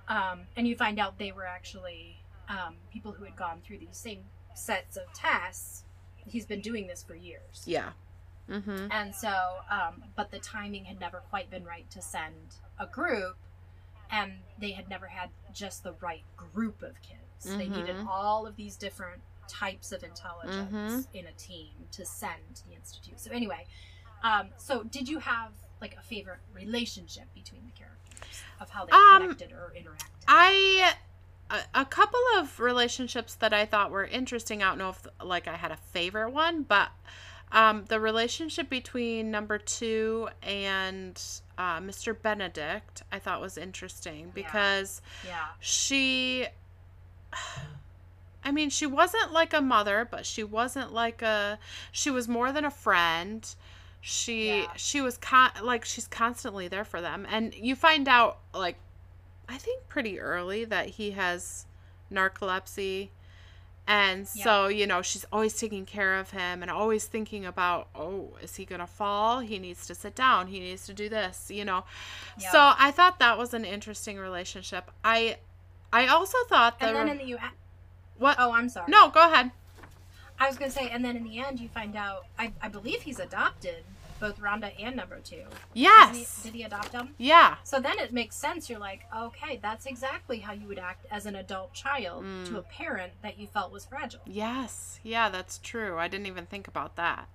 Um, and you find out they were actually um, people who had gone through these same sets of tests. He's been doing this for years. Yeah. Mm-hmm. And so, um, but the timing had never quite been right to send a group, and they had never had just the right group of kids. They needed all of these different types of intelligence Mm-hmm. in a team to send to the institute. So anyway, um, so did you have like a favorite relationship between the characters of how they Um, connected or interacted? I a, a couple of relationships that I thought were interesting. I don't know if like I had a favorite one, but um, the relationship between number two and uh, Mr. Benedict I thought was interesting because yeah, she. [SIGHS] I mean, she wasn't like a mother, but she wasn't like a. She was more than a friend. She Yeah. she was con- like she's constantly there for them, and you find out like, I think pretty early that he has narcolepsy, and so you know she's always taking care of him and always thinking about oh is he gonna fall? He needs to sit down. He needs to do this. You know, Yeah. so I thought that was an interesting relationship. I I also thought that and then in the you. what Oh, I'm sorry. no go ahead. I was gonna say, and then in the end, you find out. I, I believe he's adopted both Rhonda and Number Two. Yes. he- did he adopt them? Yeah. So then it makes sense. You're like, okay, that's exactly how you would act as an adult child Mm. to a parent that you felt was fragile. Yes. Yeah, that's true. I didn't even think about that.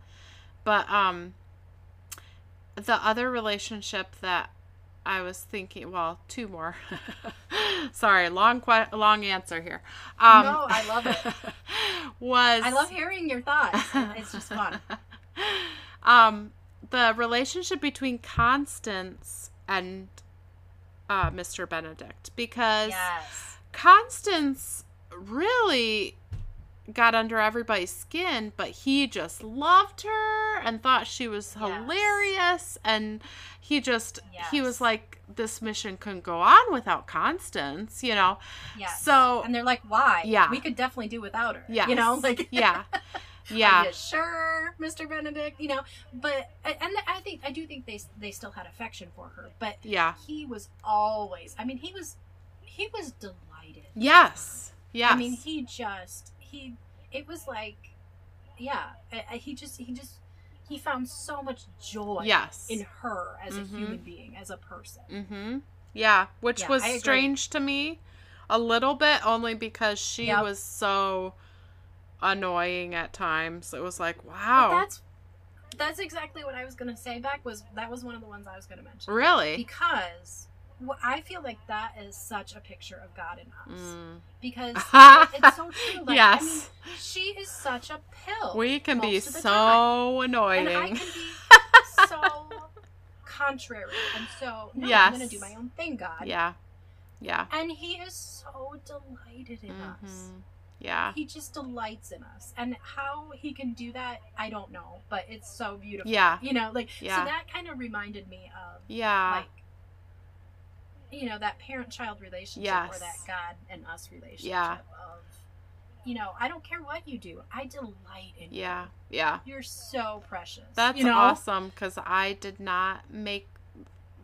But um the other relationship that I was thinking, well, two more. [LAUGHS] Sorry, long que- long answer here. Um No, I love it. [LAUGHS] was I love hearing your thoughts. It's just fun. [LAUGHS] um the relationship between Constance and uh, Mr. Benedict because Yes. Constance really got under everybody's skin, but he just loved her and thought she was Yes. hilarious and he just he was like this mission couldn't go on without Constance, you know. Yes. So and they're like, why? Yeah. We could definitely do without her. [LAUGHS] [LAUGHS] yeah. You know, like yeah. Yeah. sure, Mr. Benedict? You know, but and I think I do think they they still had affection for her, but Yeah. he was always. I mean, he was he was delighted. Yes. Yes. I mean, he just he. It was like, yeah, he just he just he found so much joy yes. in her as a Mhm. human being, as a person. Mm-hmm. Yeah, which Yeah, was strange to me a little bit, only because she Yep. was so annoying at times. It was like, But wow, that's that's exactly what I was gonna say. Back was that was one of the ones I was gonna mention really? because wh- I feel like that is such a picture of God in us Mm. because [LAUGHS] it's so true. Like, I yes. mean, she is such a pill. we can be so time. annoying. and I can be so [LAUGHS] contrary and so no, I'm gonna do my own thing, God. yeah. Yeah. And He is so delighted in us. Yeah. He just delights in us, and how He can do that, I don't know, but it's so beautiful. Yeah. you know, like Yeah. so that kind of reminded me of Yeah. like you know that parent-child relationship Yes. or that God and us relationship Yeah. of you know I don't care what you do, I delight in you. yeah. Yeah. You're so precious. That's you know? awesome because I did not make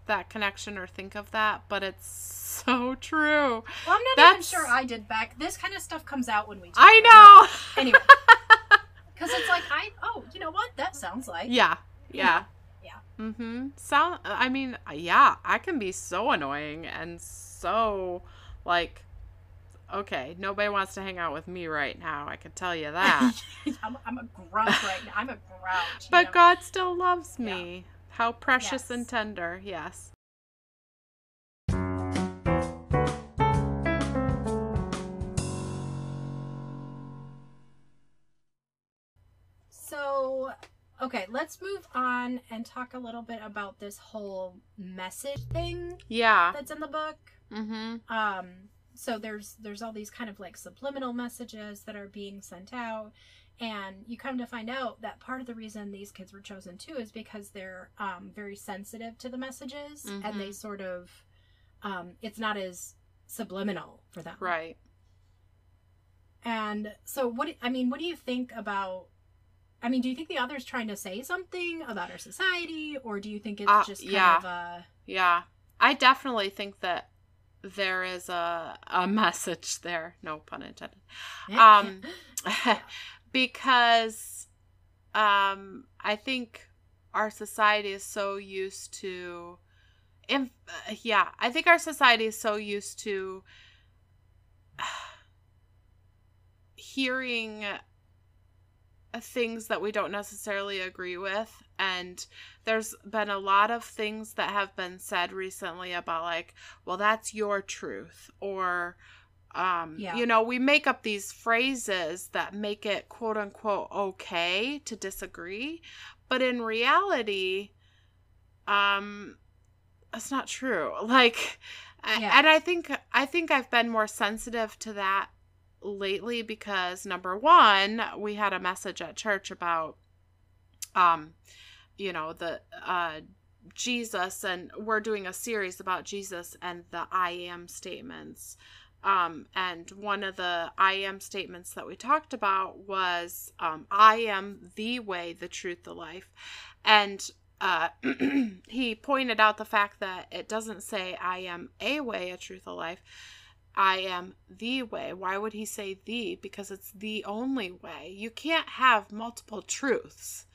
that connection or think of that, but it's [LAUGHS] so true. Well, I'm not That's- even sure I did back. This kind of stuff comes out when we. talk, I know. Anyway, [LAUGHS] because it's like I oh you know what that sounds like yeah. Yeah. [LAUGHS] Yeah. Mm-hmm. Sound. I mean, yeah. I can be so annoying and so like. Okay, nobody wants to hang out with me right now. I can tell you that. I'm, I'm a grump right now. I'm a grouch. but know? God still loves me. How precious and tender. Yes. So, okay, let's move on and talk a little bit about this whole message thing Yeah. that's in the book. Mm-hmm. Um, so there's there's all these kind of like subliminal messages that are being sent out, and you come to find out that part of the reason these kids were chosen too is because they're um, very sensitive to the messages, and they Mhm. sort of um, it's not as subliminal for them, Right. And so, what I mean, what do you think about? I mean, do you think the author's trying to say something about our society, or do you think it's Uh, just kind yeah. of a Yeah. I definitely think that there is a a [LAUGHS] message there. No pun intended. Um [LAUGHS] [LAUGHS] because um I think our society is so used to in, yeah, I think our society is so used to [SIGHS] hearing things that we don't necessarily agree with. And there's been a lot of things that have been said recently about like well that's your truth or um Yeah. you know we make up these phrases that make it quote unquote okay to disagree but in reality um that's not true [LAUGHS] like Yeah. and i think i think i've been more sensitive to that lately because number one we had a message at church about um you know the uh jesus and we're doing a series about jesus and the i am statements um and one of the i am statements that we talked about was um i am the way the truth the life and uh [CLEARS THROAT] he pointed out the fact that it doesn't say i am a way a truth a life I am the way. Why would he say the? Because it's the only way. You can't have multiple truths.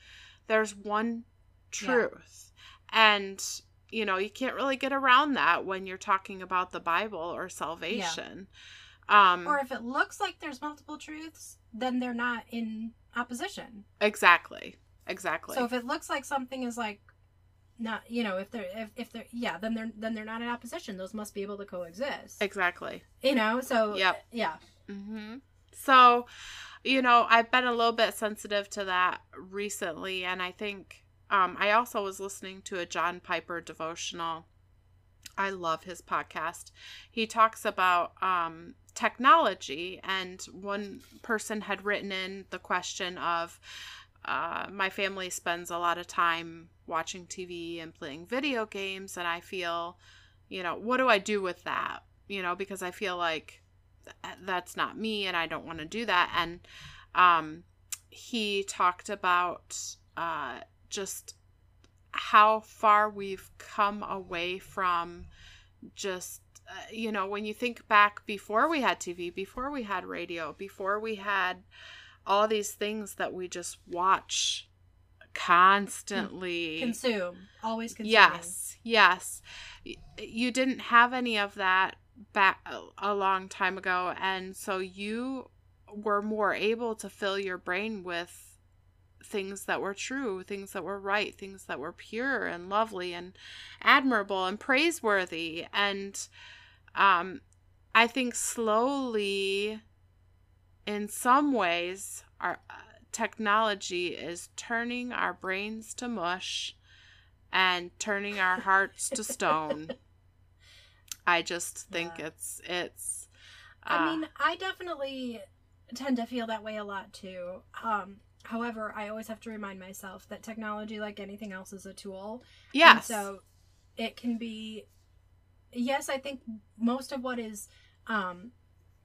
There's one truth. And, you know, you can't really get around that when you're talking about the Bible or salvation. Um or if it looks like there's multiple truths, then they're not in opposition. exactly. Exactly. So if it looks like something is like not, you know, if they're if, if they're yeah, then they're then they're not in opposition. Those must be able to coexist. exactly. You know, so Yep. yeah. hmm So, you know, I've been a little bit sensitive to that recently, and I think um, I also was listening to a John Piper devotional. I love his podcast. He talks about um, technology, and one person had written in the question of uh, my family spends a lot of time watching TV and playing video games, and I feel, you know, what do I do with that? You know, because I feel like th- that's not me and I don't want to do that. And um, he talked about uh, just how far we've come away from just uh, you know when you think back before we had TV, before we had radio, before we had all these things that we just watch constantly Consume. Always consume. Yes, yes. You didn't have any of that back a- a long time ago, and so you were more able to fill your brain with things that were true, things that were right, things that were pure and lovely and admirable and praiseworthy. And um, I think slowly, in some ways, our uh, technology is turning our brains to mush and turning our hearts to stone. [LAUGHS] I just think Yeah. it's it's. I uh, mean, I definitely tend to feel that way a lot too. Um, however, I always have to remind myself that technology, like anything else, is a tool. Yeah. So it can be, yes, I think most of what is um,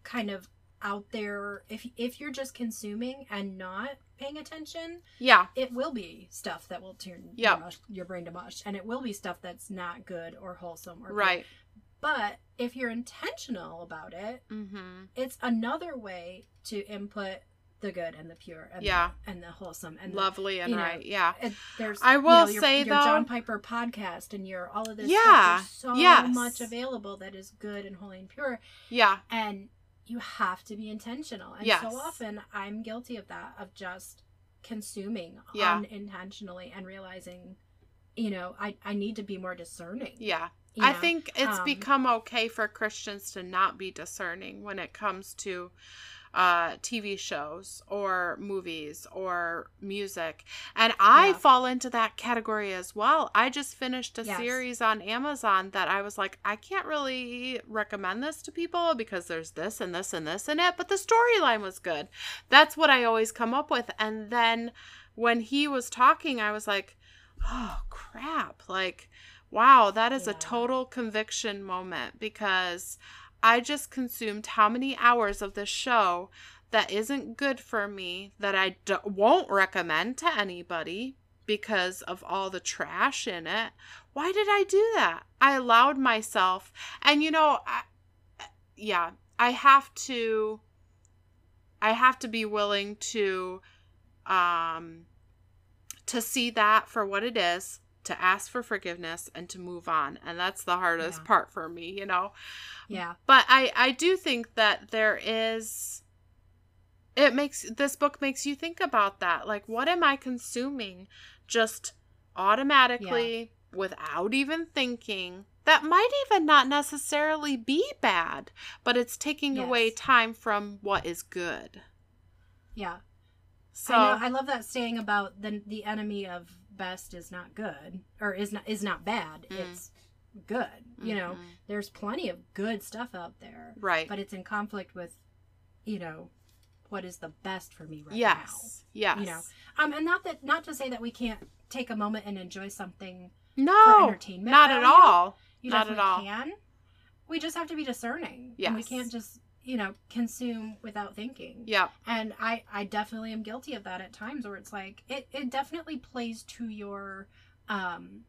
kind of out there, if, if you're just consuming and not paying attention, yeah. it will be stuff that will turn Yeah. your, mush, your brain to mush. And it will be stuff that's not good or wholesome or good. Right. But if you're intentional about it, Mm-hmm. it's another way to input the good and the pure and Yeah. the, and the wholesome and the- Lovely and you know, right. Yeah. there's I you will know, your, say, your though- John Piper podcast and your all of this Yeah, stuff, so yes. much available that is good and holy and pure Yeah. and you have to be intentional and Yes. so often I'm guilty of that of just consuming Yeah. unintentionally and realizing you know I, I need to be more discerning Yeah. you I think it's um, become okay for Christians to not be discerning when it comes to uh, TV shows or movies or music. And I Yeah. fall into that category as well. I just finished a Yes. series on Amazon that I was like, I can't really recommend this to people because there's this and this and this in it, but the storyline was good. That's what I always come up with. And then when he was talking, I was like, oh, crap. Like, wow, that is a total conviction moment because I just consumed how many hours of this show that isn't good for me that I won't recommend to anybody because of all the trash in it. Why did I do that? I allowed myself, and you know, I, yeah, I have to. I have to be willing to, um, to see that for what it is, to ask for forgiveness, and to move on, and that's the hardest Yeah. part for me, you know? Yeah. But i i do think that there is it makes this book makes you think about that. Like what am i consuming just automatically without even thinking? That might even not necessarily be bad but it's taking away time from what is good. Yeah. So I know I love that saying about the the enemy of best is not good or is not is not bad. Mm. It's good. You know, Mhm. there's plenty of good stuff out there, right but it's in conflict with, you know, what is the best for me right yes yes You know. Um, and not that not to say that we can't take a moment and enjoy something. no entertainment not at all You Not at all. can. We just have to be discerning. And we can't just you know consume without thinking. Yeah. And i i definitely am guilty of that at times where it's like it, it definitely plays to your um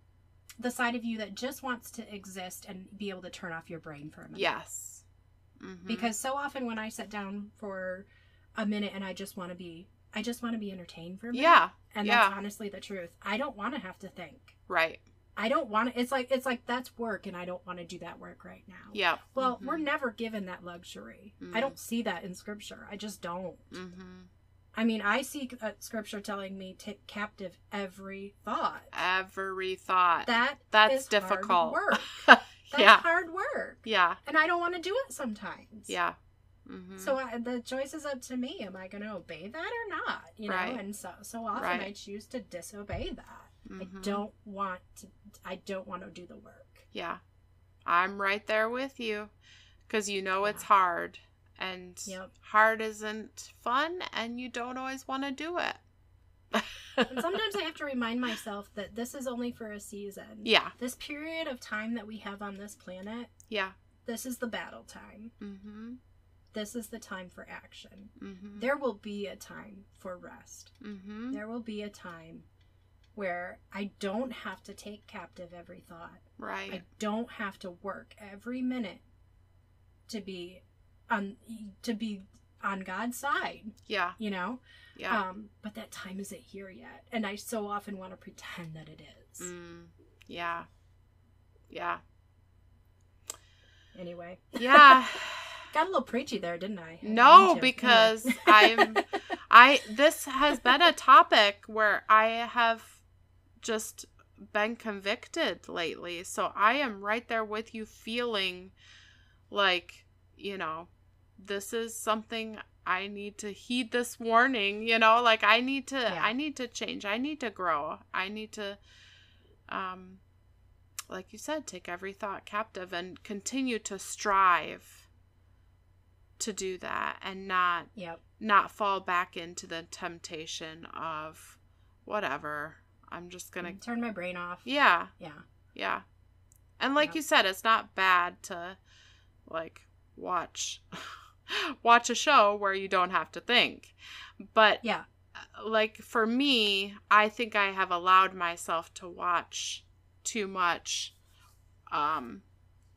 the side of you that just wants to exist and be able to turn off your brain for a minute. Yes. Mhm. because so often when i sit down for a minute and i just want to be i just want to be entertained for a minute. Yeah. And yeah. that's honestly the truth. I don't want to have to think. Right i don't want to it's like it's like that's work and i don't want to do that work right now yeah well Mhm. we're never given that luxury i Mm. don't see that in scripture i just don't mm-hmm. I mean, I see uh, scripture telling me take captive every thought. every thought That that's difficult work. [LAUGHS] That's yeah hard work, yeah and I don't want to do it sometimes. yeah mm-hmm. So I, the choice is up to me. Am I going to obey that or not? You know, Right. and so so often Right. I choose to disobey that. I Mhm. don't want to. I don't want to do the work. yeah i'm right there with you because you know it's hard and Yep. hard isn't fun and you don't always want to do it And [LAUGHS] sometimes I have to remind myself that this is only for a season. yeah This period of time that we have on this planet, yeah this is the battle time. mm-hmm This is the time for action. mm-hmm There will be a time for rest. mm-hmm There will be a time where I don't have to take captive every thought. right I don't have to work every minute to be on to be on God's side, yeah you know? yeah Um, but that time isn't here yet. And I so often want to pretend that it is. mm, yeah yeah Anyway. yeah [LAUGHS] Got a little preachy there, didn't I? I No, because. [LAUGHS] I'm I this has been a topic where I have just been convicted lately. So I am right there with you feeling like, you know, this is something I need to heed this warning, you know, like I need to Yeah. I need to change. I need to grow. I need to um like you said, take every thought captive and continue to strive to do that and not Yep. not fall back into the temptation of whatever. I'm just gonna Turn my brain off. yeah, Yeah. yeah. And like Yep. you said, it's not bad to like watch [LAUGHS] watch a show where you don't have to think. But Yeah. like for me, I think I have allowed myself to watch too much um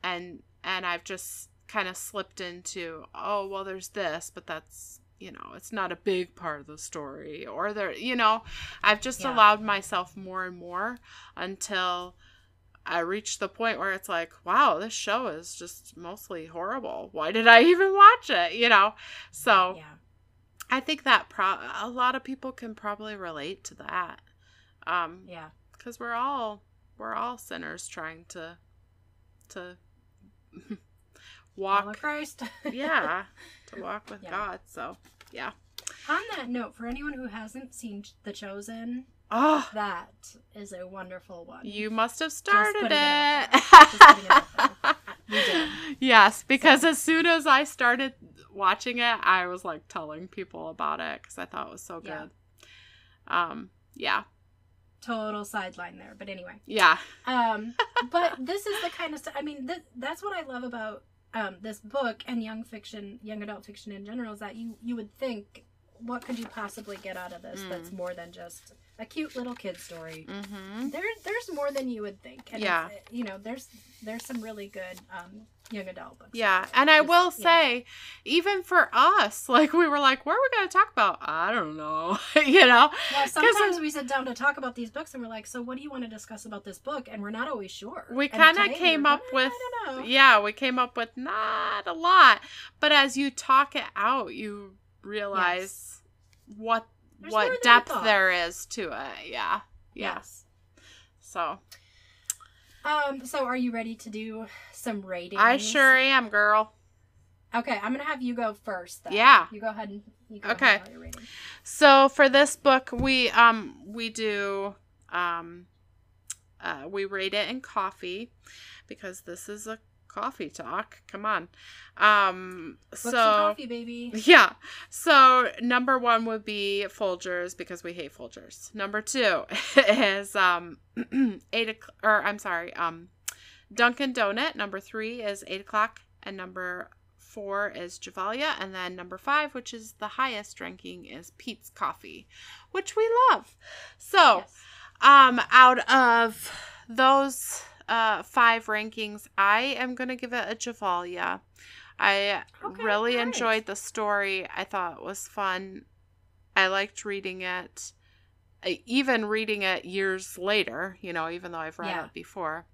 and and I've just kind of slipped into oh well there's this but that's you know it's not a big part of the story or there you know I've just Yeah. allowed myself more and more until I reach the point where it's like wow this show is just mostly horrible why did I even watch it you know so Yeah. I think that pro- a lot of people can probably relate to that. Um Yeah. cuz we're all we're all sinners trying to to [LAUGHS] Walk Christ. [LAUGHS] yeah, to walk with Yeah. God. So, yeah. On that note, for anyone who hasn't seen The Chosen, Oh, that is a wonderful one. you must have started it it. there. Just it out We [LAUGHS] did. Yes, because as soon as I started watching it, I was like telling people about it cuz I thought it was so Yeah. good. Um, yeah. Total sideline there, but anyway. Yeah. Um, [LAUGHS] but this is the kind of stuff. I mean, th- that's what I love about um, this book and young fiction, young adult fiction in general, is that you you would think, what could you possibly get out of this Mm. that's more than just a cute little kid story? Mhm. There, there's more than you would think. And Yeah. it's, you know, there's there's some really good um, young adult books. Yeah, and I Just- will yeah. say, even for us, [LAUGHS] like we were like, "What are we going to talk about?" I don't know, [LAUGHS] you know. Well, sometimes we sit down to talk about these books, and we're like, "So, what do you want to discuss about this book?" And we're not always sure. We kind of came up with, I don't know. yeah, we came up with not a lot, but as you talk it out, you realize what There's what depth there is to it. Yeah, yeah. Yes. So Um. So, are you ready to do some ratings? I sure am, girl. Okay, I'm gonna have you go first. Then. Yeah. You go ahead and you go Okay. ahead. So for this book, we um we do um uh, we rate it in coffee because this is a coffee talk. Come on. Um so coffee, baby. [LAUGHS] yeah. So number one would be Folgers because we hate Folgers. Number two [LAUGHS] is um [CLEARS THROAT] eight o'clock or I'm sorry, um Dunkin' Donut. Number three is eight o'clock, and number four is Gevalia, and then number five, which is the highest ranking, is Pete's Coffee, which we love. So Yes. um out of those uh five rankings, I am gonna give it a Gevalia. I Okay, really enjoyed the story. I thought it was fun. I liked reading it. I- Even reading it years later, you know, even though I've read Yeah. it before.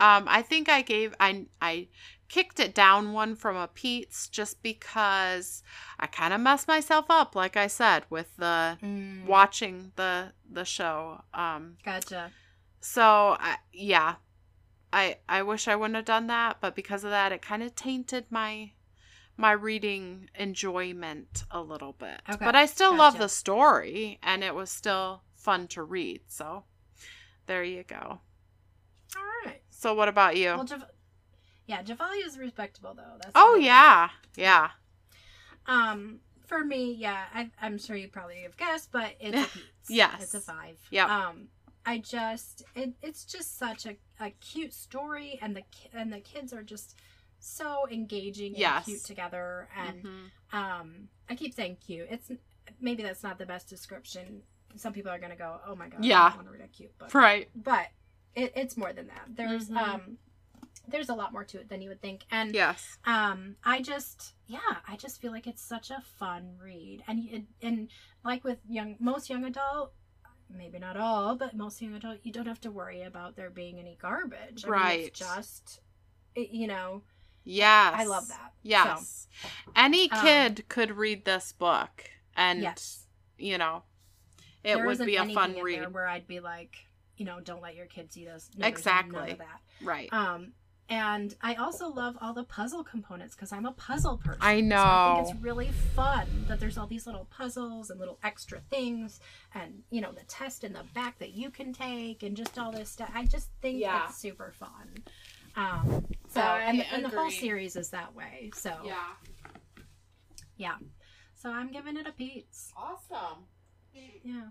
Um, I think I gave I I kicked it down one from a Pete's just because I kind of messed myself up, like I said, with the Mm, watching the the show. Um, Gotcha. So I, yeah, I I wish I wouldn't have done that, but because of that, it kind of tainted my my reading enjoyment a little bit. Okay, But I still love the story, and it was still fun to read. So there you go. All right. So what about you? Well, Jav- yeah, Javali is respectable though. That's oh yeah, yeah. Um, for me, yeah, I, I'm sure you probably have guessed, but it's a [LAUGHS] Yes. it's a five. Yeah. Um, I just it, it's just such a, a cute story, and the and the kids are just so engaging and Yes. cute together, and Mhm. um, I keep saying cute. It's maybe that's not the best description. Some people are gonna go, "Oh my god, Yeah. I want to read a cute book," Right. but it, it's more than that. There's Mhm. um, there's a lot more to it than you would think, and Yes. um i just yeah i just feel like it's such a fun read and it, and like with young most young adult maybe not all but most young adult you don't have to worry about there being any garbage I mean, Right. it's just it, you know Yes. I love that. Yes. Any Um, kid could read this book and Yes. you know it There would be a fun read. where I'd be like, you know, don't let your kids see this. No, Exactly. None of that. Right. Um, and I also love all the puzzle components because I'm a puzzle person. I So I think it's really fun that there's all these little puzzles and little extra things, and you know the test in the back that you can take, and just all this stuff. I just think Yeah. it's super fun. Um, so and, and the whole series is that way. So yeah. yeah. So I'm giving it a Pete's. Awesome. Yeah.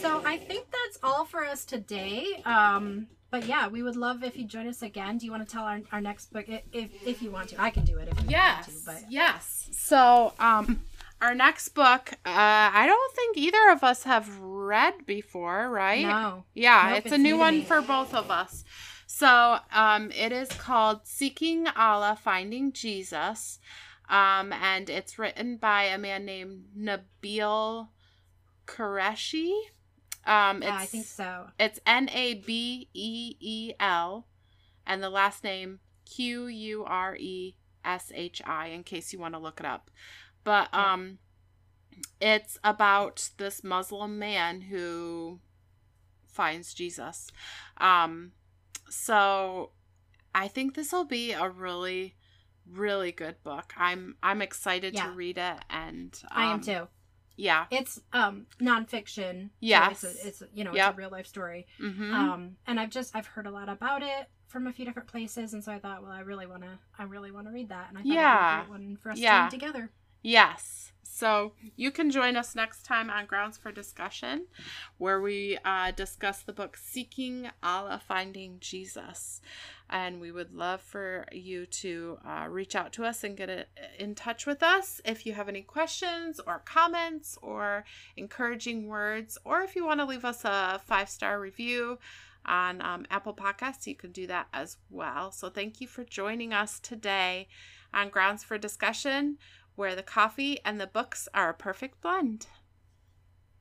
So I think that's all for us today. Um, but yeah, we would love if you join us again. Do you want to tell our, our next book if if you want to? I can do it if you Yes. want to. But Yes. So, um, our next book, uh, I don't think either of us have read before, right? no. Yeah, Nope, it's, it's a new new one for both of us. So, um, it is called Seeking Allah, Finding Jesus. Um, and it's written by a man named Nabeel Qureshi. Um, it's, Yeah, I think so. It's N A B E E L, and the last name Q U R E S H I. In case you want to look it up, but Yeah. um, it's about this Muslim man who finds Jesus. Um, so I think this will be a really, really good book. I'm I'm excited Yeah. to read it, and I am um, too. Yeah. It's um nonfiction. so it's, a, it's you know Yep. it's a real life story. Mm-hmm. Um, and I've just I've heard a lot about it from a few different places, and so I thought, well, I really want to I really want to read that, and I thought Yeah. it'd be a great one for us Yeah. to read together. Yes. So you can join us next time on Grounds for Discussion, where we uh, discuss the book Seeking Allah, Finding Jesus. And we would love for you to uh, reach out to us and get it in touch with us if you have any questions or comments or encouraging words, or if you want to leave us a five star review on um, Apple Podcasts, you can do that as well. So thank you for joining us today on Grounds for Discussion where the coffee and the books are a perfect blend.